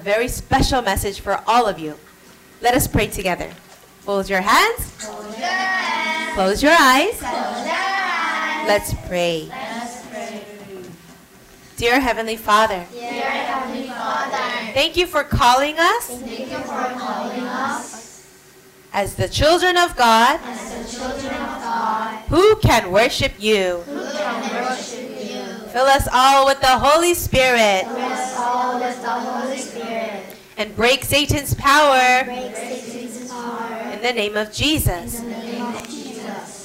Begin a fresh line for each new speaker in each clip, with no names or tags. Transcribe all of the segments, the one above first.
very special message for all of you. Let us pray together. Close your hands. Close your eyes. Let's pray. Dear Heavenly Father, thank you for calling us as the children of God who can worship you. Fill us all with the Holy Spirit and break Satan's power in the name of Jesus.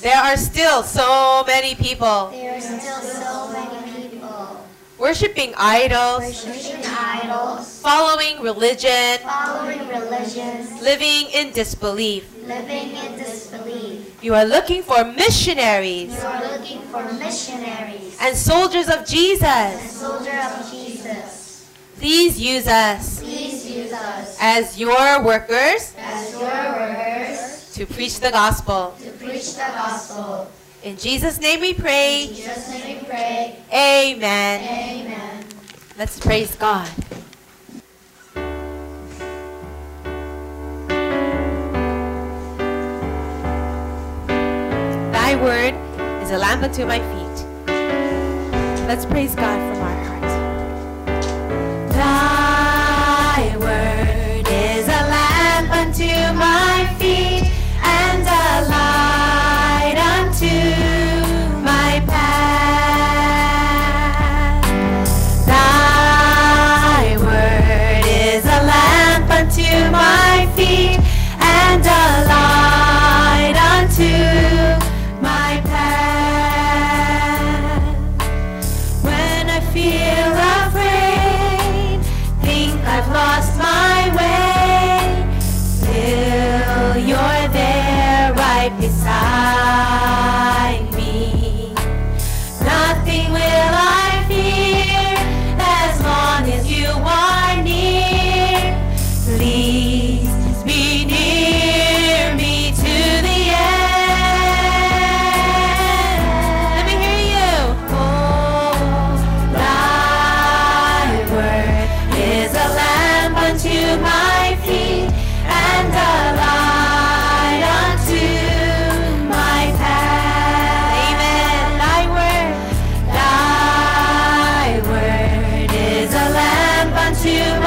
There are still so many people
There are still so many people
worshiping idols,
worshiping idols,
following religion,
following religions,
living in disbelief.
living in disbelief.
You are looking for missionaries
You are looking for missionaries
and soldiers of
and
Jesus.
soldier of Jesus.
Please use us
Please use us
as your workers
as your workers
to preach the gospel.
to preach the gospel.
In Jesus' name we pray. In.
Jesus' name we pray.
Amen.
Amen.
Let's praise God. Thy word is a lamp unto my feet. Let's praise God from unto my feet you.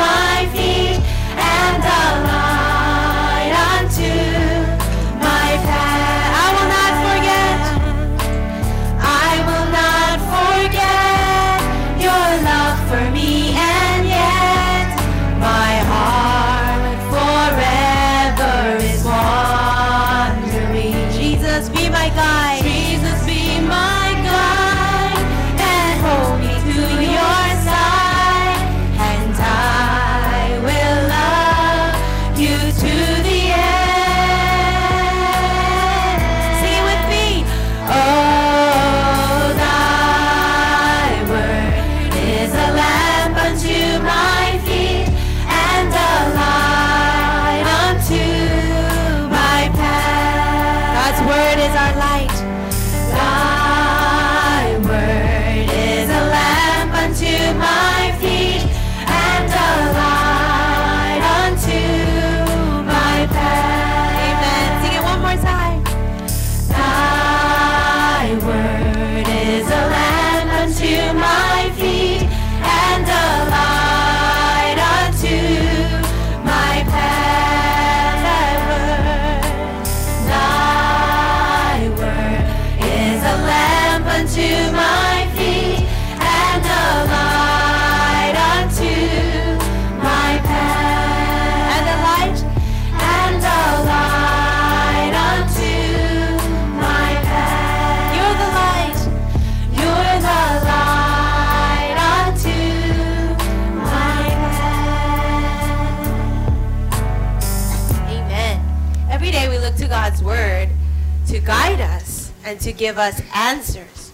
To guide us and to give us answers.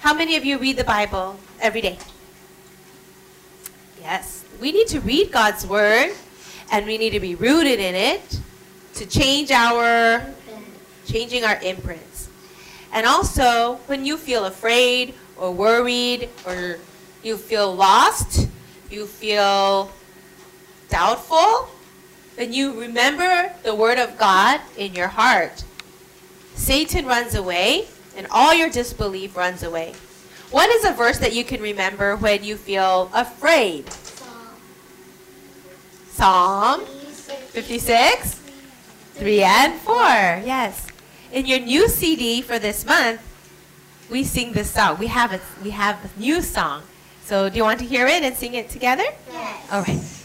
How many of you read the Bible every day? Yes. We need to read God's Word and we need to be rooted in it to change our changing our imprints. And also, when you feel afraid or worried or you feel lost, you feel doubtful, then you remember the word of God in your heart. Satan runs away and all your disbelief runs away. What is a verse that you can remember when you feel afraid? Psalm 56, 3 and 4. Yes. In your new CD for this month, we sing this song. We have a, we have a new song. So do you want to hear it and sing it together?
Yes.
All right.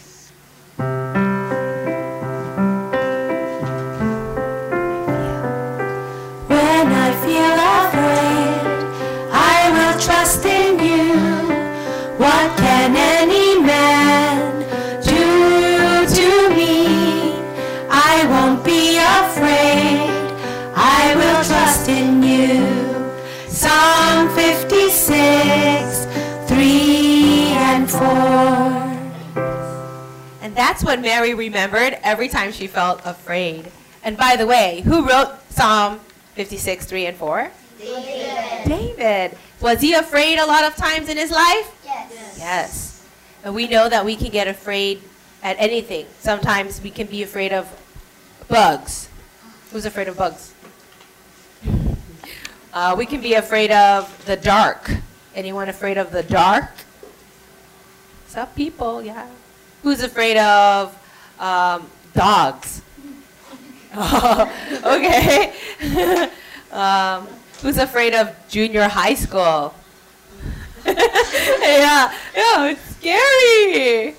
That's what Mary remembered every time she felt afraid. And by the way, who wrote Psalm 56, 3 and 4?
David.
David. Was he afraid a lot of times in his life?
Yes.
Yes. And we know that we can get afraid at anything. Sometimes we can be afraid of bugs. Who's afraid of bugs? Uh, we can be afraid of the dark. Anyone afraid of the dark? Some people, yeah. Who's afraid of um, dogs? okay. um, who's afraid of junior high school? yeah, yeah, it's scary.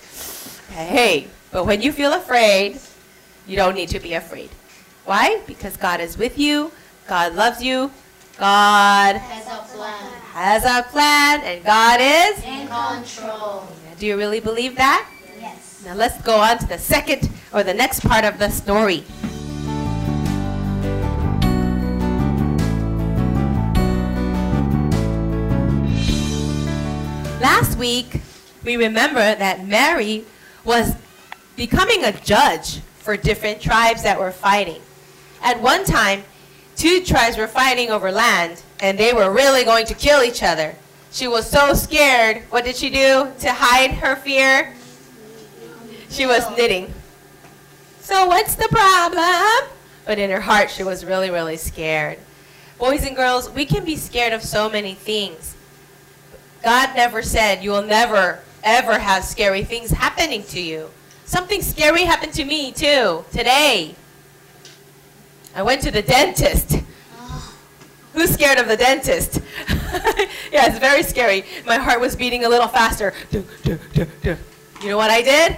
Hey, but when you feel afraid, you don't need to be afraid. Why? Because God is with you, God loves you, God
Has a plan.
has a plan, and God is.
In control.
Do you really believe that? Now let's go on to the second or the next part of the story. Last week, we remember that Mary was becoming a judge for different tribes that were fighting. At one time, two tribes were fighting over land, and they were really going to kill each other. She was so scared. What did she do to hide her fear? She was knitting. So what's the problem? But in her heart, she was really, really scared. Boys and girls, we can be scared of so many things. God never said you will never, ever have scary things happening to you. Something scary happened to me too, today. I went to the dentist. Who's scared of the dentist? yeah, it's very scary. My heart was beating a little faster. You know what I did?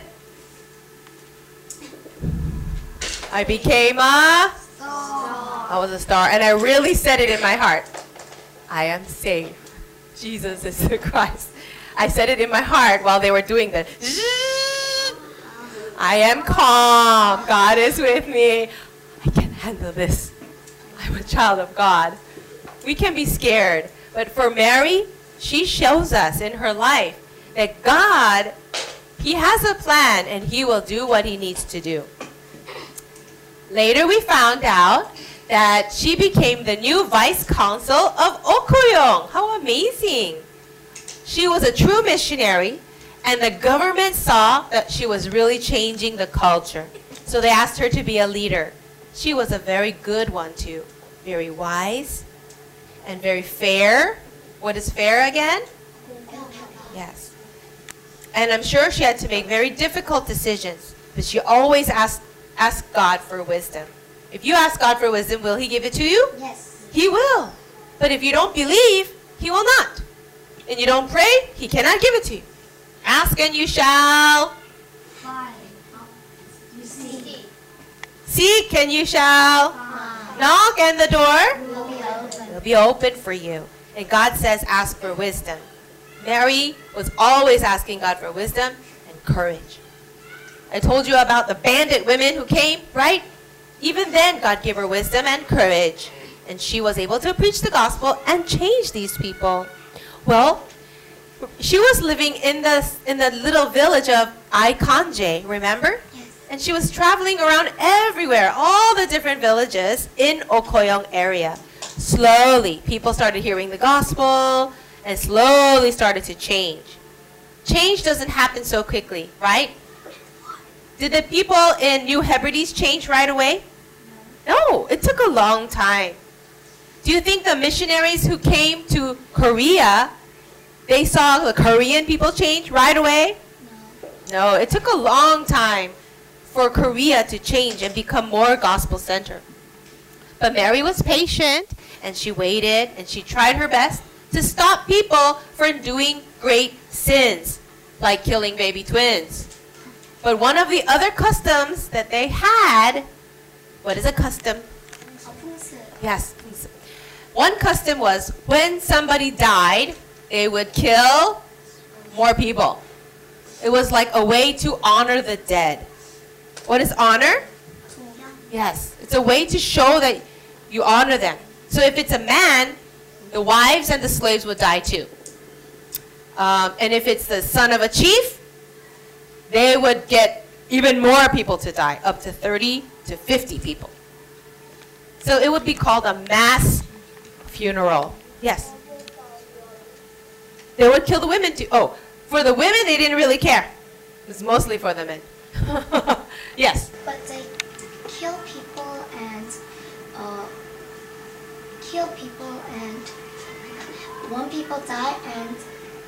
I became a. I was a star, and I really said it in my heart. I am saved. Jesus is the Christ. I said it in my heart while they were doing the. I am calm. God is with me. I can handle this. I'm a child of God. We can be scared, but for Mary, she shows us in her life that God, He has a plan and He will do what He needs to do. Later, we found out that she became the new vice consul of Okoyong. How amazing! She was a true missionary, and the government saw that she was really changing the culture. So they asked her to be a leader. She was a very good one, too. Very wise and very fair. What is fair again? Yes. And I'm sure she had to make very difficult decisions, but she always asked, asked God for wisdom. If you ask God for wisdom, will He give it to you?
Yes.
He will. But if you don't believe, He will not. And you don't pray, He cannot give it to you. Ask and you shall.
Hi. You see.
Seek and you shall. Knock and the door
Will be open.
will be open for you. And God says, ask for wisdom. Mary was always asking God for wisdom and courage. I told you about the bandit women who came, right? Even then, God gave her wisdom and courage. and she was able to preach the gospel and change these people. Well, she was living in the in the little village of Ekenge, remember?
Yes.
And she was traveling around everywhere, all the different villages in Okoyong area. Slowly, people started hearing the gospel and slowly started to change. Change doesn't happen so quickly, right? Did the people in New Hebrides change right away? No, it took a long time. Do you think the missionaries who came to Korea, they saw the Korean people change right away?
No.
It took a long time for Korea to change and become more gospel centered. But Mary was patient and she waited and she tried her best to stop people from doing great sins, like killing baby twins. But one of the other customs that they had, what is a custom? Yes. One custom was when somebody died, they would kill more people. It was like a way to honor the dead. What is honor? Yes. It's a way to show that you honor them. So if it's a man, the wives and the slaves would die too. Um, and if it's the son of a chief, they would get even more people to die, up to 30 to 50 people. So it would be called a mass funeral. Yes. They would kill the women too. Oh, for the women, they didn't really care. It was mostly for the men. yes.
But they kill people and uh, kill people and one people die and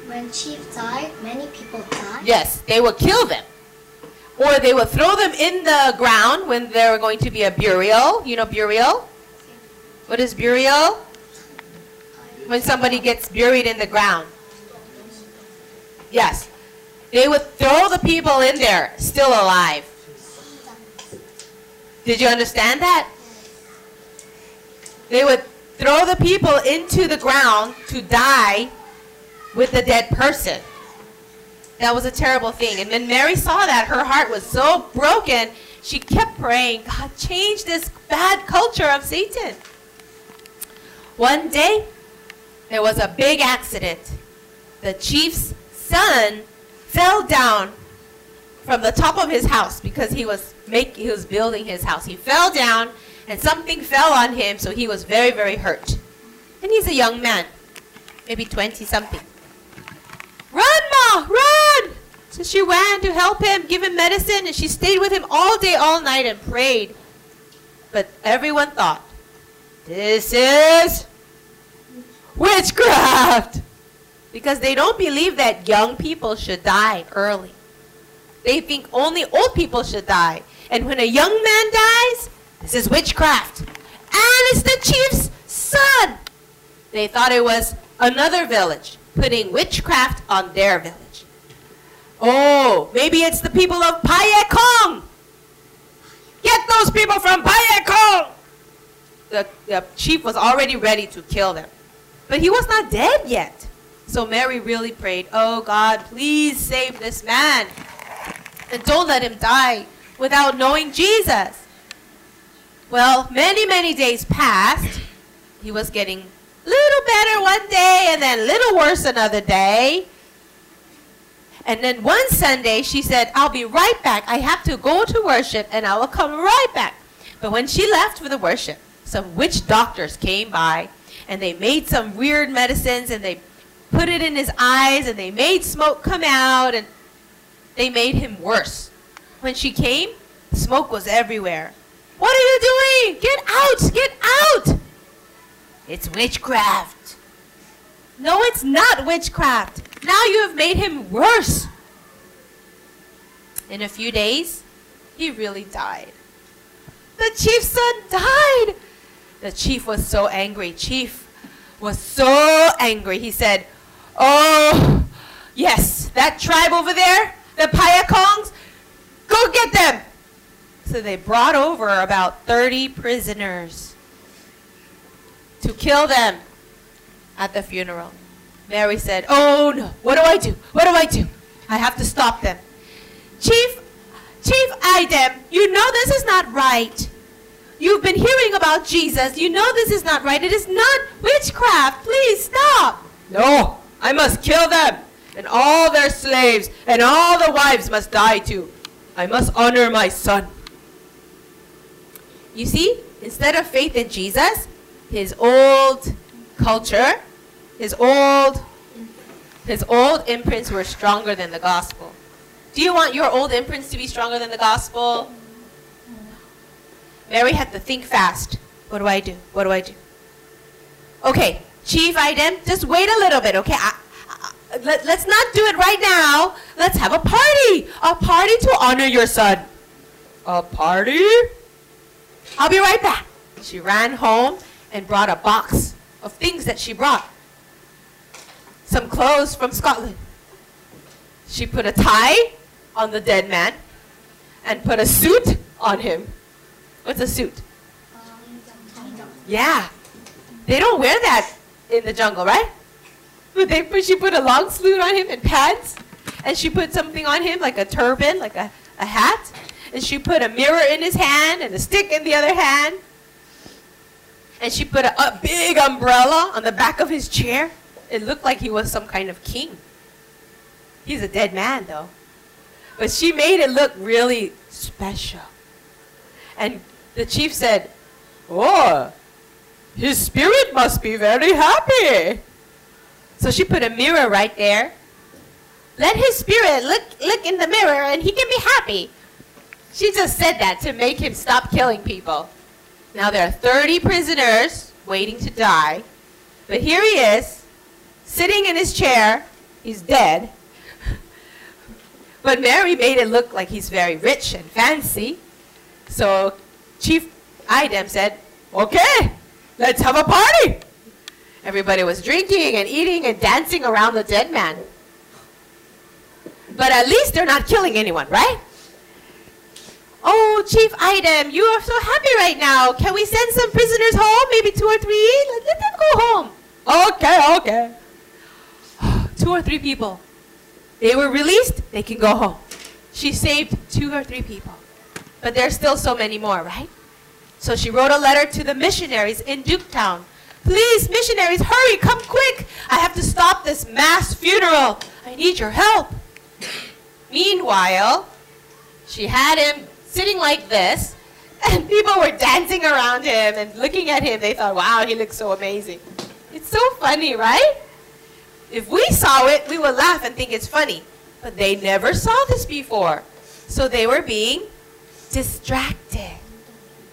when chief died, many people die.
Yes, they would kill them. Or they would throw them in the ground when there were going to be a burial. You know burial? What is burial? When somebody gets buried in the ground. Yes. They would throw the people in there, still alive. Did you understand that? They would throw the people into the ground to die with a dead person. That was a terrible thing. And when Mary saw that, her heart was so broken, she kept praying, God, change this bad culture of Satan. One day, there was a big accident. The chief's son fell down from the top of his house because he was make he was building his house. He fell down and something fell on him, so he was very, very hurt. And he's a young man, maybe 20 something. Run, Ma, run! So she ran to help him, give him medicine, and she stayed with him all day, all night, and prayed. But everyone thought, this is witchcraft! Because they don't believe that young people should die early. They think only old people should die. And when a young man dies, this is witchcraft. And it's the chief's son. They thought it was another village putting witchcraft on their village. Oh, maybe it's the people of Payekong. Get those people from Payekong. The, the chief was already ready to kill them. But he was not dead yet. So Mary really prayed, Oh God, please save this man. And don't let him die without knowing Jesus. Well, many, many days passed. He was getting little better one day and then little worse another day. And then one Sunday she said, I'll be right back. I have to go to worship and I will come right back. But when she left for the worship, some witch doctors came by and they made some weird medicines and they put it in his eyes and they made smoke come out and they made him worse. When she came, smoke was everywhere. What are you doing? Get out! Get out! It's witchcraft. No, it's not witchcraft. Now you have made him worse. In a few days, he really died. The chief's son died. The chief was so angry. Chief was so angry. He said, Oh, yes, that tribe over there, the Payakongs, go get them. So they brought over about 30 prisoners to kill them at the funeral. Mary said, Oh no, what do I do? What do I do? I have to stop them. Chief, Chief Idem, you know this is not right. You've been hearing about Jesus. You know this is not right. It is not witchcraft. Please stop. No, I must kill them. And all their slaves and all the wives must die too. I must honor my son. You see, instead of faith in Jesus, his old culture, his old his old imprints were stronger than the gospel. Do you want your old imprints to be stronger than the gospel? Mary had to think fast. What do I do? What do I do? Okay, chief Idem, just wait a little bit, okay? I, I, let, let's not do it right now. Let's have a party. A party to honor your son. A party? I'll be right back. She ran home and brought a box of things that she brought. Some clothes from Scotland. She put a tie on the dead man and put a suit on him. What's a suit? Yeah. They don't wear that in the jungle, right? But they put, she put a long sleeve on him and pants, And she put something on him like a turban, like a, a hat. And she put a mirror in his hand and a stick in the other hand. And she put a, a big umbrella on the back of his chair. It looked like he was some kind of king. He's a dead man, though. But she made it look really special. And the chief said, Oh, his spirit must be very happy. So she put a mirror right there. Let his spirit look, look in the mirror and he can be happy. She just said that to make him stop killing people. Now there are 30 prisoners waiting to die. But here he is, sitting in his chair. He's dead. But Mary made it look like he's very rich and fancy. So Chief Idem said, okay, let's have a party. Everybody was drinking and eating and dancing around the dead man. But at least they're not killing anyone, right? Oh, Chief Idem, you are so happy right now. Can we send some prisoners home? Maybe two or three? Let, let them go home. Okay, okay. two or three people. They were released, they can go home. She saved two or three people. But there's still so many more, right? So she wrote a letter to the missionaries in Duketown. Please, missionaries, hurry, come quick. I have to stop this mass funeral. I need your help. Meanwhile, she had him sitting like this, and people were dancing around him and looking at him. They thought, wow, he looks so amazing. It's so funny, right? If we saw it, we would laugh and think it's funny. But they never saw this before. So they were being distracted.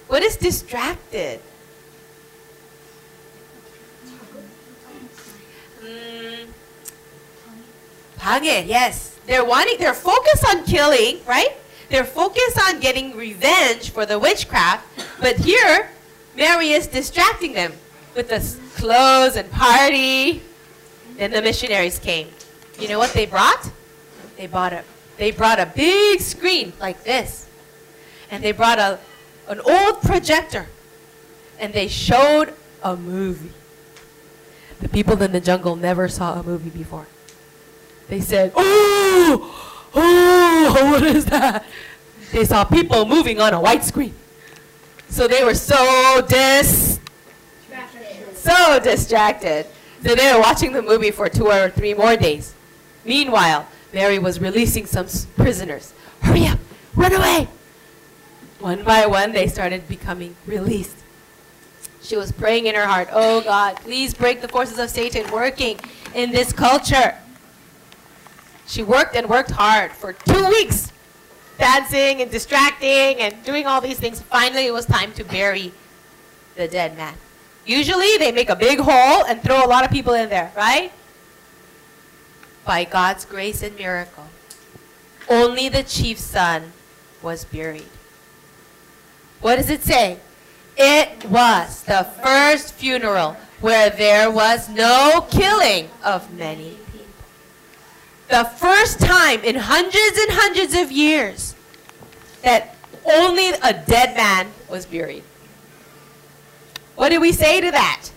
What is distracted? Mm, 방해, yes. They're wanting, they're focused on killing, right? They're focused on getting revenge for the witchcraft. But here, Mary is distracting them with the clothes and party. Then the missionaries came. You know what they brought? They brought a, they brought a big screen like this. And they brought a, an old projector. And they showed a movie. The people in the jungle never saw a movie before. They said, Oh, oh, what is that? They saw people moving on a white screen. So they were so dis, so distracted. So they were watching the movie for two or three more days. Meanwhile, Mary was releasing some prisoners. Hurry up, run away. One by one, they started becoming released. She was praying in her heart, Oh God, please break the forces of Satan working in this culture. She worked and worked hard for two weeks, dancing and distracting and doing all these things. Finally, it was time to bury the dead man. Usually, they make a big hole and throw a lot of people in there, right? By God's grace and miracle, only the chief's son was buried. What does it say? It was the first funeral where there was no killing of many. The first time in hundreds and hundreds of years that only a dead man was buried. What do we say to that?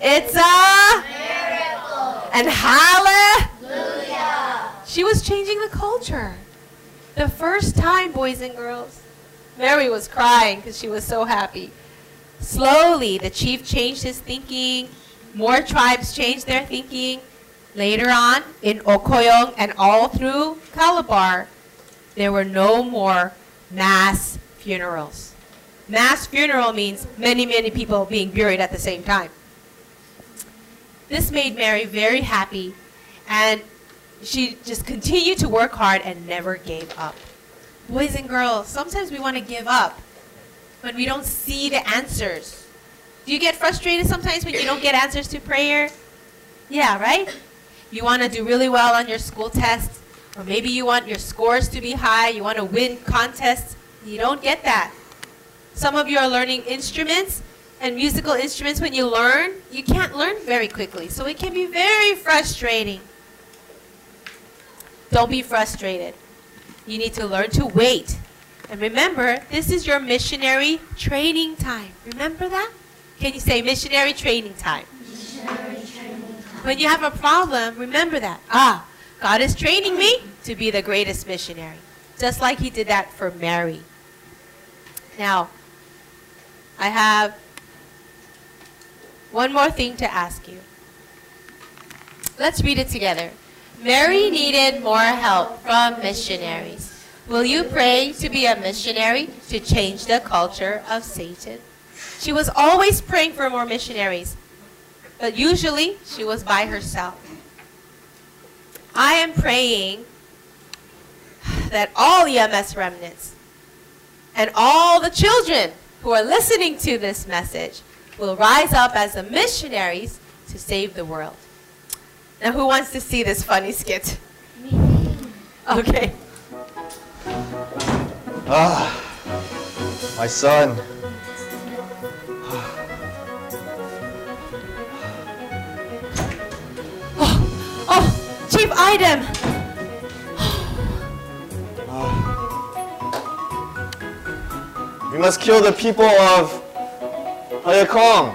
It's a miracle. And hallelujah. She was changing the culture. The first time, boys and girls. Mary was crying because she was so happy. Slowly, the chief changed his thinking. More tribes changed their thinking. Later on, in Okoyong and all through Calabar, there were no more mass funerals. Mass funeral means many, many people being buried at the same time. This made Mary very happy, and she just continued to work hard and never gave up. Boys and girls, sometimes we want to give up when we don't see the answers. Do you get frustrated sometimes when you don't get answers to prayer? Yeah, right? You want to do really well on your school tests, or maybe you want your scores to be high, you want to win contests. You don't get that. Some of you are learning instruments and musical instruments. When you learn, you can't learn very quickly, so it can be very frustrating. Don't be frustrated. You need to learn to wait. And remember, this is your missionary training time. Remember that? Can you say missionary training time? When you have a problem, remember that. Ah, God is training me to be the greatest missionary. Just like he did that for Mary. Now, I have one more thing to ask you. Let's read it together. Mary needed more help from missionaries. Will you pray to be a missionary to change the culture of Satan? She was always praying for more missionaries, but usually she was by herself. I am praying that all EMS remnants and all the children who are listening to this message will rise up as the missionaries to save the world. Now, who wants to see this funny skit? Okay.
Ah, my son.
Chief Idem!
We must kill the people of Hayakong.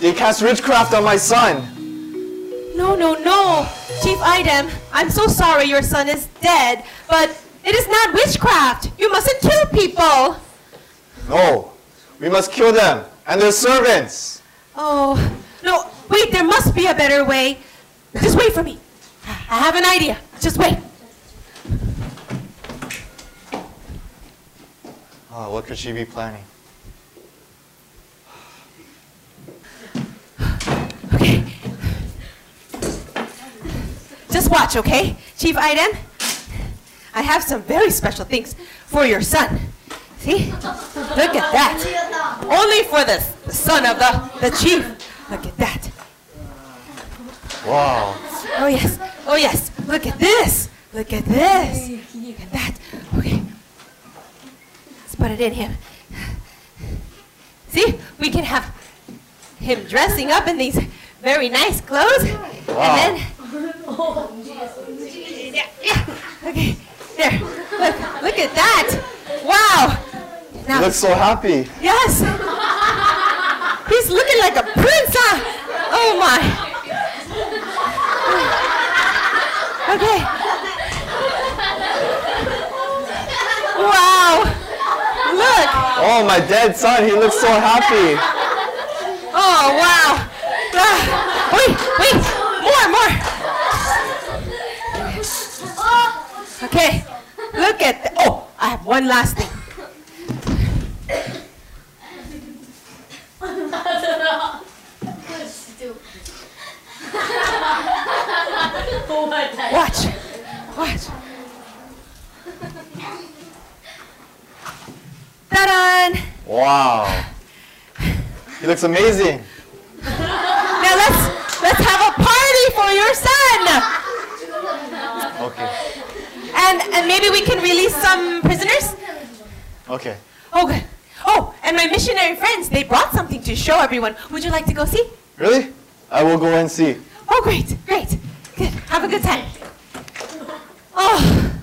They cast witchcraft on my son.
No, no, no! Chief Idem, I'm so sorry your son is dead, but it is not witchcraft! You mustn't kill people!
No, we must kill them and their servants.
Oh, no, wait, there must be a better way. Just wait for me. I have an idea. Just wait.
Ah, what could she be planning?
Okay. Just watch, okay? Chief Idem, I have some very special things for your son. See? Look at that. Only for the, the son of the, the chief. Look at that.
Wow.
Oh, yes. Oh, yes. Look at this. Look at this. Look at that. Okay. Let's put it in him. See? We can have him dressing up in these very nice clothes.
Wow.
And then. Yeah, yeah. Okay. There. Look. Look at that. Wow.
He looks so happy.
Yes. He's looking like a prince, huh? Oh my. Okay. Wow. Look.
Oh, my dead son, he looks so happy.
Oh wow. Ah, wait, wait. More, more. Okay. Look at the, oh, I have one last thing. Watch. Watch. Ta-da!
Wow. He looks amazing.
Now let's let's have a party for your son.
Okay.
And and maybe we can release some prisoners.
Okay.
Oh good. Oh, and my missionary friends, they brought something to show everyone. Would you like to go see?
Really? I will go and see.
Oh great, great. Good. Have a good time. Oh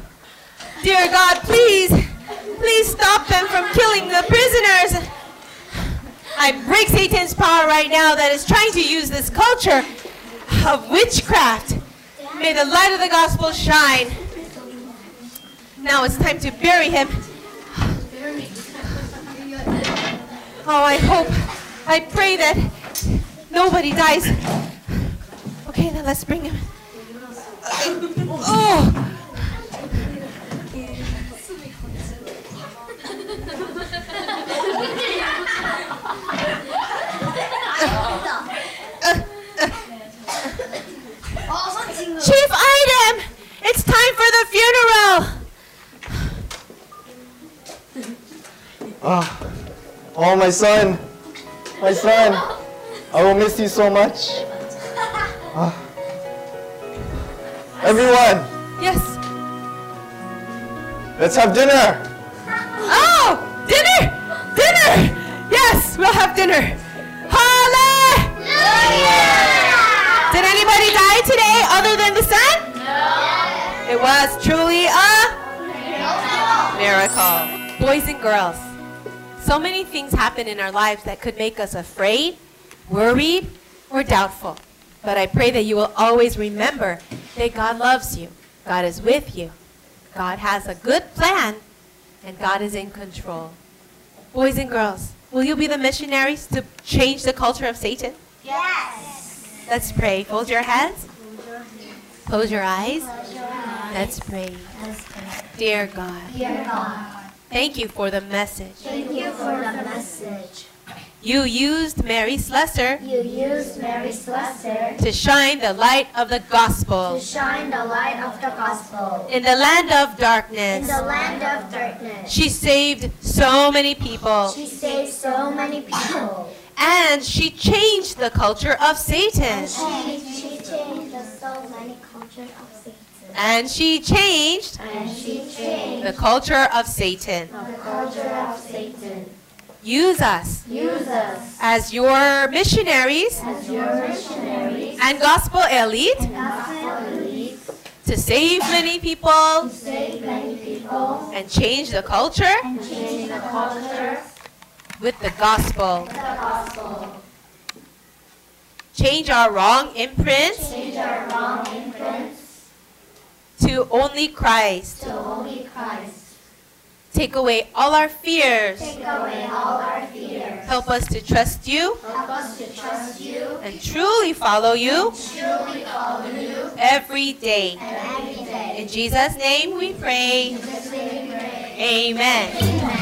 dear God, please, please stop them from killing the prisoners. I break Satan's power right now that is trying to use this culture of witchcraft. May the light of the gospel shine. Now it's time to bury him. Oh, I hope, I pray that nobody dies. Okay, now let's bring him. Oh. Chief Idem! It's time for the funeral!
Ah, oh, my son, my son, I will miss you so much. Ah. Everyone,
Yes.
let's have dinner.
Dinner. Hallelujah! Did anybody die today other than the son? No. It was truly a miracle. Boys and girls, so many things happen in our lives that could make us afraid, worried, or doubtful. But I pray that you will always remember that God loves you. God is with you. God has a good plan and God is in control. Boys and girls, will you be the missionaries to change the culture of Satan?
Yes.
Let's pray. Fold your hands. Close your eyes. Let's pray. Dear God,
Dear God,
thank you for the message.
thank you for the message.
You used Mary Slessor
You used Mary Slessor
to shine the light of the gospel.
to shine the light of the gospel
in the land of darkness.
in the land of darkness.
She saved so many people
She saved so many people.
and she changed the culture of Satan.
She, she changed the so many cultures of Satan.
And she changed
And she changed
the culture of Satan.
the culture of Satan.
Use us.
Use us.
As your missionaries.
As your missionaries.
And gospel elite.
And gospel elite.
To save many people.
To save many people.
And change the culture.
And change the culture.
With the gospel.
the gospel.
Change our wrong imprints.
Change our wrong imprints.
To only Christ.
to only Christ.
Take away all our fears.
Take away all our fears.
Help us to trust you
Help us to trust you,
and truly follow you
truly follow you,
Every day.
Every day.
In Jesus' name we pray.
In Jesus' name we pray.
Amen.
Amen.